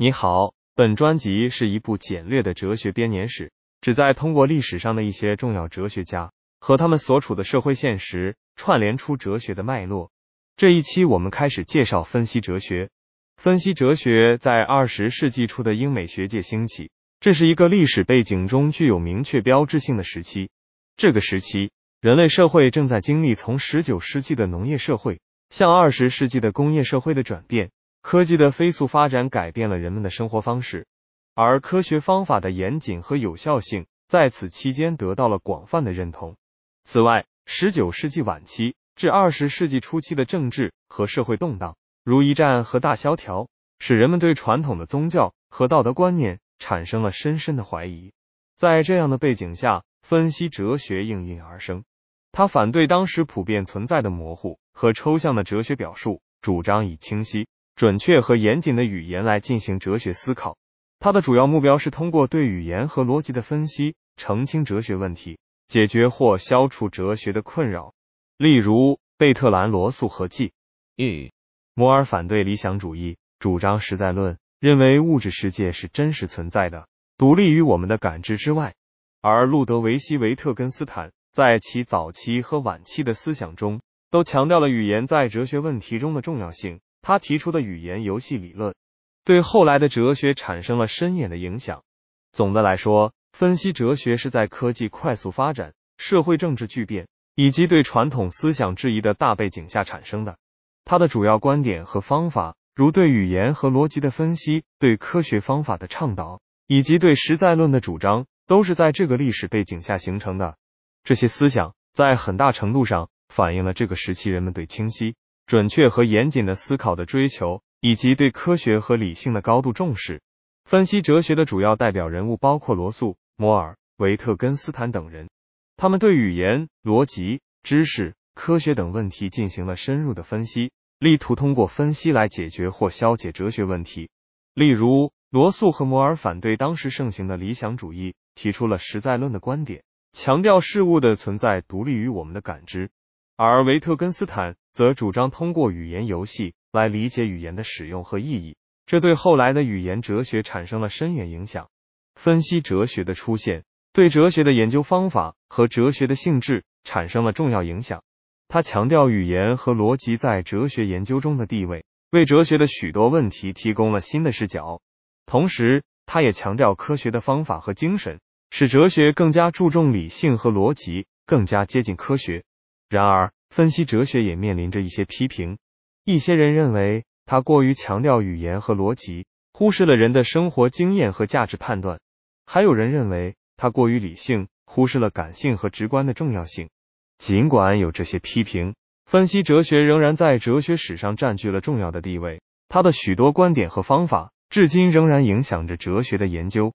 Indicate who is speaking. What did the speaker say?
Speaker 1: 你好，本专辑是一部简略的哲学编年史，旨在通过历史上的一些重要哲学家和他们所处的社会现实，串联出哲学的脉络。这一期我们开始介绍分析哲学。分析哲学在二十世纪初的英美学界兴起，这是一个历史背景中具有明确标志性的时期。这个时期，人类社会正在经历从十九世纪的农业社会向二十世纪的工业社会的转变。科技的飞速发展改变了人们的生活方式，而科学方法的严谨和有效性在此期间得到了广泛的认同。此外，十九世纪晚期至二十世纪初期的政治和社会动荡，如一战和大萧条，使人们对传统的宗教和道德观念产生了深深的怀疑。在这样的背景下，分析哲学应运而生。他反对当时普遍存在的模糊和抽象的哲学表述，主张以清晰。准确和严谨的语言来进行哲学思考，它的主要目标是通过对语言和逻辑的分析，澄清哲学问题，解决或消除哲学的困扰。例如，贝特兰·罗素和纪
Speaker 2: ，e
Speaker 1: 摩尔反对理想主义，主张实在论，认为物质世界是真实存在的，独立于我们的感知之外。而路德维希·维特根斯坦在其早期和晚期的思想中，都强调了语言在哲学问题中的重要性。他提出的语言游戏理论对后来的哲学产生了深远的影响。总的来说，分析哲学是在科技快速发展、社会政治巨变以及对传统思想质疑的大背景下产生的。他的主要观点和方法，如对语言和逻辑的分析、对科学方法的倡导以及对实在论的主张，都是在这个历史背景下形成的。这些思想在很大程度上反映了这个时期人们对清晰。准确和严谨的思考的追求，以及对科学和理性的高度重视。分析哲学的主要代表人物包括罗素、摩尔、维特根斯坦等人，他们对语言、逻辑、知识、科学等问题进行了深入的分析，力图通过分析来解决或消解哲学问题。例如，罗素和摩尔反对当时盛行的理想主义，提出了实在论的观点，强调事物的存在独立于我们的感知。而维特根斯坦则主张通过语言游戏来理解语言的使用和意义，这对后来的语言哲学产生了深远影响。分析哲学的出现对哲学的研究方法和哲学的性质产生了重要影响。他强调语言和逻辑在哲学研究中的地位，为哲学的许多问题提供了新的视角。同时，他也强调科学的方法和精神，使哲学更加注重理性和逻辑，更加接近科学。然而，分析哲学也面临着一些批评。一些人认为他过于强调语言和逻辑，忽视了人的生活经验和价值判断；还有人认为他过于理性，忽视了感性和直观的重要性。尽管有这些批评，分析哲学仍然在哲学史上占据了重要的地位。他的许多观点和方法，至今仍然影响着哲学的研究。